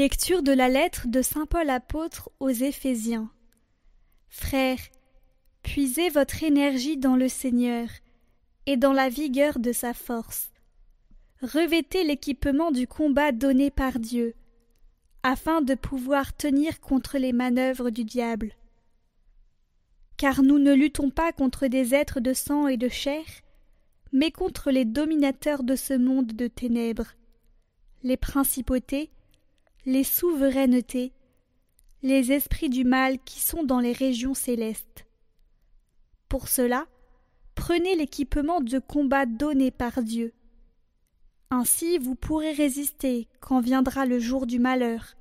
Lecture de la lettre de Saint Paul apôtre aux Éphésiens. Frères, puisez votre énergie dans le Seigneur et dans la vigueur de sa force. Revêtez l'équipement du combat donné par Dieu, afin de pouvoir tenir contre les manœuvres du diable. Car nous ne luttons pas contre des êtres de sang et de chair, mais contre les dominateurs de ce monde de ténèbres, les principautés, les souverainetés, les esprits du mal qui sont dans les régions célestes. Pour cela, prenez l'équipement de combat donné par Dieu. Ainsi vous pourrez résister quand viendra le jour du malheur,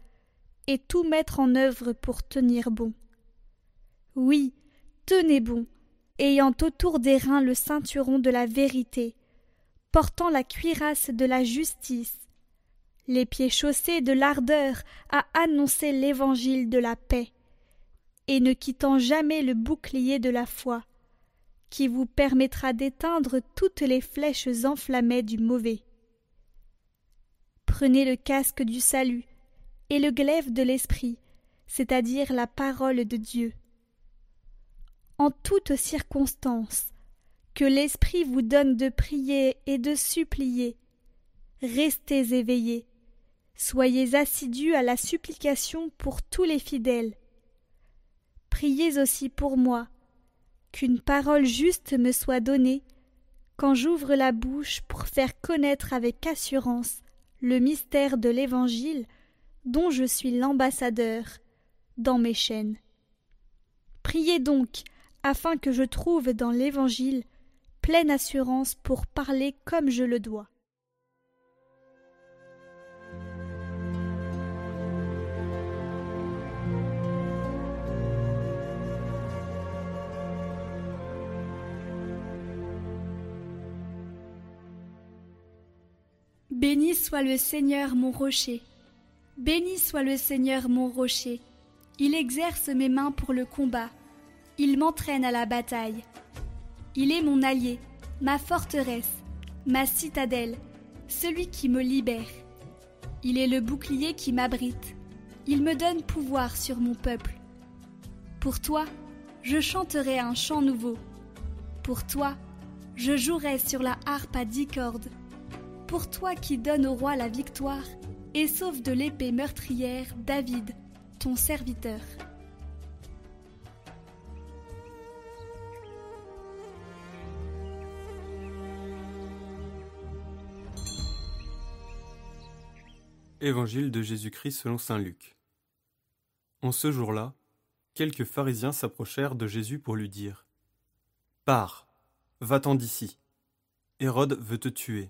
et tout mettre en œuvre pour tenir bon. Oui, tenez bon, ayant autour des reins le ceinturon de la vérité, portant la cuirasse de la justice, les pieds chaussés de l'ardeur à annoncer l'évangile de la paix, et ne quittant jamais le bouclier de la foi, qui vous permettra d'éteindre toutes les flèches enflammées du mauvais. Prenez le casque du salut et le glaive de l'esprit, c'est-à-dire la parole de Dieu. En toutes circonstances, que l'Esprit vous donne de prier et de supplier. Restez éveillés, Soyez assidus à la supplication pour tous les fidèles. Priez aussi pour moi, qu'une parole juste me soit donnée, quand j'ouvre la bouche pour faire connaître avec assurance le mystère de l'Évangile dont je suis l'ambassadeur dans mes chaînes. Priez donc afin que je trouve dans l'Évangile pleine assurance pour parler comme je le dois. Béni soit le Seigneur mon rocher. Béni soit le Seigneur mon rocher. Il exerce mes mains pour le combat. Il m'entraîne à la bataille. Il est mon allié, ma forteresse, ma citadelle, celui qui me libère. Il est le bouclier qui m'abrite. Il me donne pouvoir sur mon peuple. Pour toi, je chanterai un chant nouveau. Pour toi, je jouerai sur la harpe à dix cordes pour toi qui donnes au roi la victoire et sauve de l'épée meurtrière David, ton serviteur. Évangile de Jésus-Christ selon Saint Luc. En ce jour-là, quelques pharisiens s'approchèrent de Jésus pour lui dire Pars, va-t'en d'ici. Hérode veut te tuer.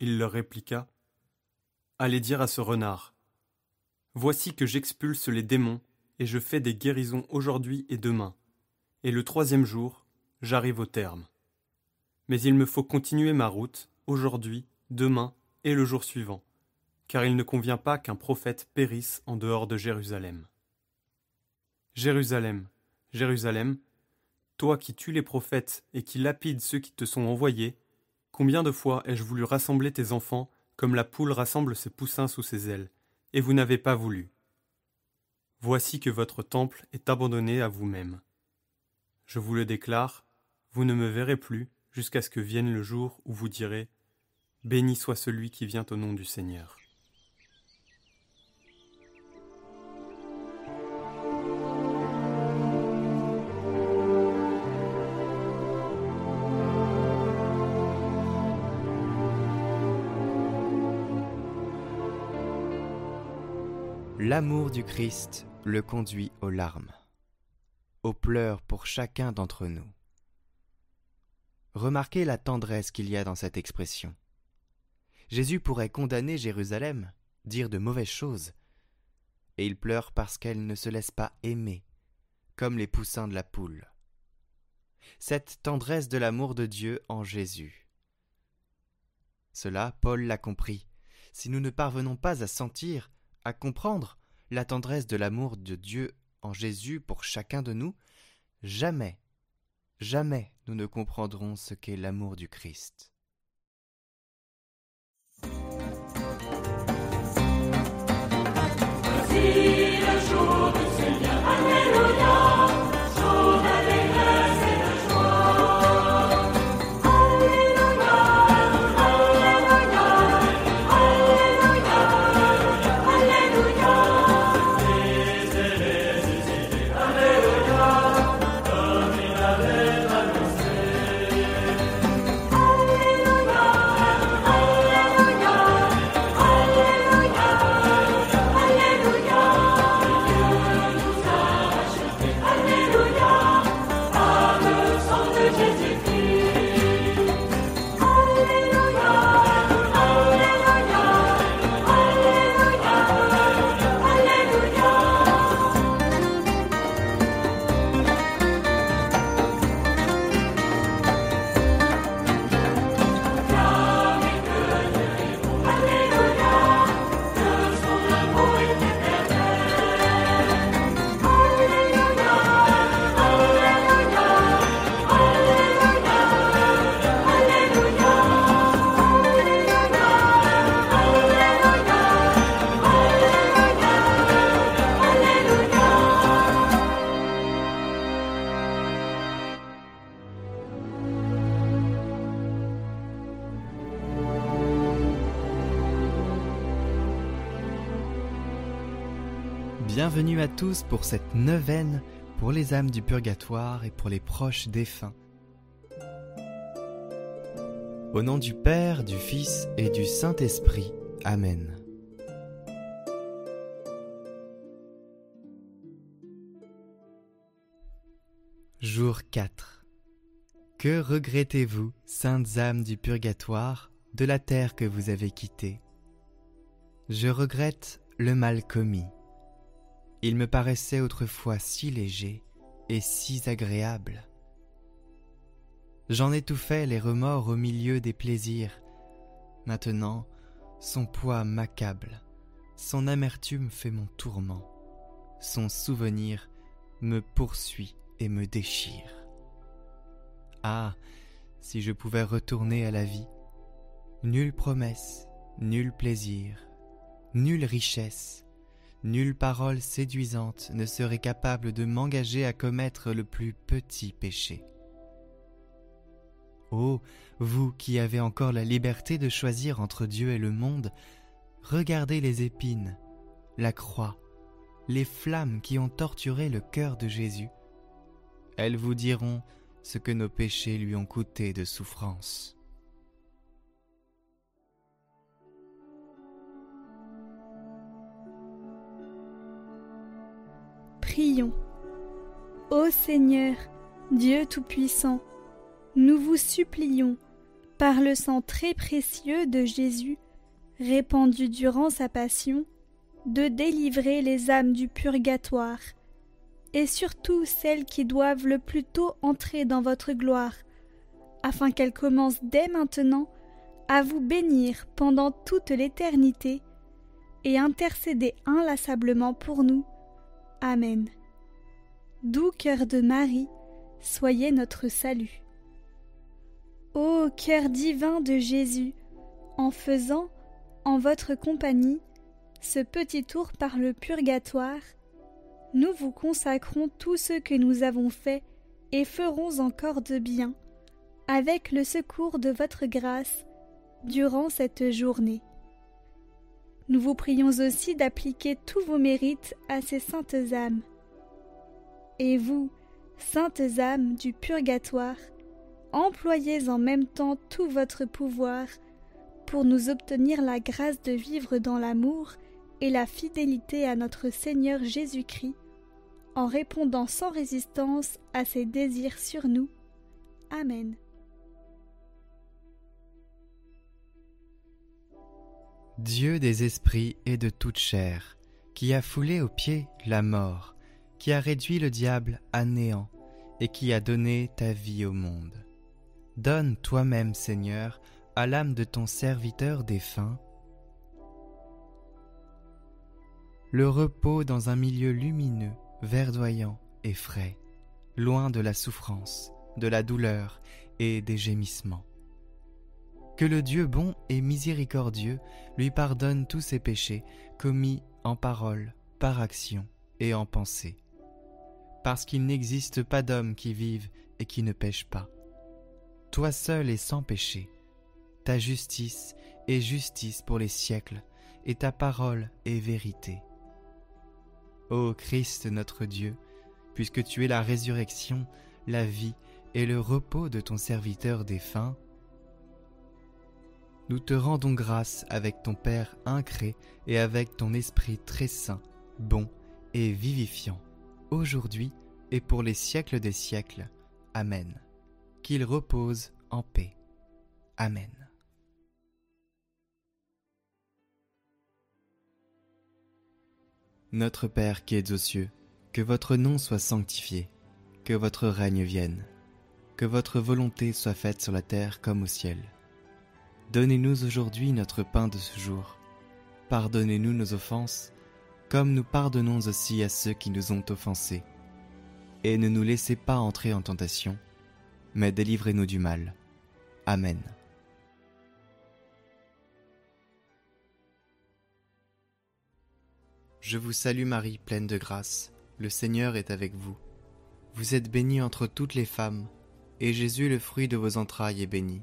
Il leur répliqua Allez dire à ce renard Voici que j'expulse les démons, et je fais des guérisons aujourd'hui et demain, et le troisième jour, j'arrive au terme. Mais il me faut continuer ma route, aujourd'hui, demain et le jour suivant, car il ne convient pas qu'un prophète périsse en dehors de Jérusalem. Jérusalem, Jérusalem, toi qui tues les prophètes et qui lapides ceux qui te sont envoyés, Combien de fois ai-je voulu rassembler tes enfants comme la poule rassemble ses poussins sous ses ailes, et vous n'avez pas voulu? Voici que votre temple est abandonné à vous-même. Je vous le déclare, vous ne me verrez plus jusqu'à ce que vienne le jour où vous direz Béni soit celui qui vient au nom du Seigneur. L'amour du Christ le conduit aux larmes, aux pleurs pour chacun d'entre nous. Remarquez la tendresse qu'il y a dans cette expression. Jésus pourrait condamner Jérusalem, dire de mauvaises choses, et il pleure parce qu'elle ne se laisse pas aimer, comme les poussins de la poule. Cette tendresse de l'amour de Dieu en Jésus. Cela, Paul l'a compris. Si nous ne parvenons pas à sentir, à comprendre la tendresse de l'amour de Dieu en Jésus pour chacun de nous, jamais, jamais nous ne comprendrons ce qu'est l'amour du Christ. À tous pour cette neuvaine pour les âmes du purgatoire et pour les proches défunts. Au nom du Père, du Fils et du Saint-Esprit. Amen. Jour 4 Que regrettez-vous, saintes âmes du purgatoire, de la terre que vous avez quittée? Je regrette le mal commis il me paraissait autrefois si léger et si agréable. J'en étouffais les remords au milieu des plaisirs. Maintenant, son poids m'accable, son amertume fait mon tourment, son souvenir me poursuit et me déchire. Ah, si je pouvais retourner à la vie, nulle promesse, nul plaisir, nulle richesse, Nulle parole séduisante ne serait capable de m'engager à commettre le plus petit péché. Ô vous qui avez encore la liberté de choisir entre Dieu et le monde, regardez les épines, la croix, les flammes qui ont torturé le cœur de Jésus. Elles vous diront ce que nos péchés lui ont coûté de souffrance. Prions. Ô Seigneur, Dieu Tout-Puissant, nous vous supplions, par le sang très précieux de Jésus, répandu durant sa passion, de délivrer les âmes du purgatoire, et surtout celles qui doivent le plus tôt entrer dans votre gloire, afin qu'elles commencent dès maintenant à vous bénir pendant toute l'éternité, et intercéder inlassablement pour nous Amen. Doux cœur de Marie, soyez notre salut. Ô cœur divin de Jésus, en faisant, en votre compagnie, ce petit tour par le purgatoire, nous vous consacrons tout ce que nous avons fait et ferons encore de bien, avec le secours de votre grâce, durant cette journée. Nous vous prions aussi d'appliquer tous vos mérites à ces saintes âmes. Et vous, saintes âmes du purgatoire, employez en même temps tout votre pouvoir pour nous obtenir la grâce de vivre dans l'amour et la fidélité à notre Seigneur Jésus-Christ, en répondant sans résistance à ses désirs sur nous. Amen. Dieu des esprits et de toute chair, qui a foulé aux pieds la mort, qui a réduit le diable à néant, et qui a donné ta vie au monde. Donne toi-même, Seigneur, à l'âme de ton serviteur défunt, le repos dans un milieu lumineux, verdoyant et frais, loin de la souffrance, de la douleur et des gémissements. Que le Dieu bon et miséricordieux lui pardonne tous ses péchés commis en parole par action et en pensée, parce qu'il n'existe pas d'homme qui vive et qui ne pêche pas. Toi seul est sans péché, ta justice est justice pour les siècles, et ta parole est vérité. Ô Christ notre Dieu, puisque tu es la résurrection, la vie et le repos de ton serviteur défunt, nous te rendons grâce avec ton Père incré et avec ton Esprit très saint, bon et vivifiant, aujourd'hui et pour les siècles des siècles. Amen. Qu'il repose en paix. Amen. Notre Père qui es aux cieux, que votre nom soit sanctifié, que votre règne vienne, que votre volonté soit faite sur la terre comme au ciel. Donnez-nous aujourd'hui notre pain de ce jour. Pardonnez-nous nos offenses, comme nous pardonnons aussi à ceux qui nous ont offensés. Et ne nous laissez pas entrer en tentation, mais délivrez-nous du mal. Amen. Je vous salue Marie, pleine de grâce, le Seigneur est avec vous. Vous êtes bénie entre toutes les femmes, et Jésus, le fruit de vos entrailles, est béni.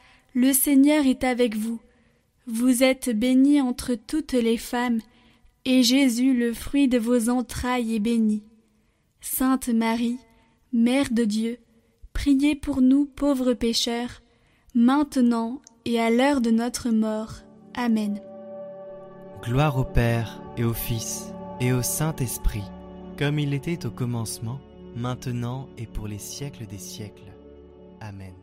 le Seigneur est avec vous. Vous êtes bénie entre toutes les femmes, et Jésus, le fruit de vos entrailles, est béni. Sainte Marie, Mère de Dieu, priez pour nous pauvres pécheurs, maintenant et à l'heure de notre mort. Amen. Gloire au Père et au Fils et au Saint-Esprit, comme il était au commencement, maintenant et pour les siècles des siècles. Amen.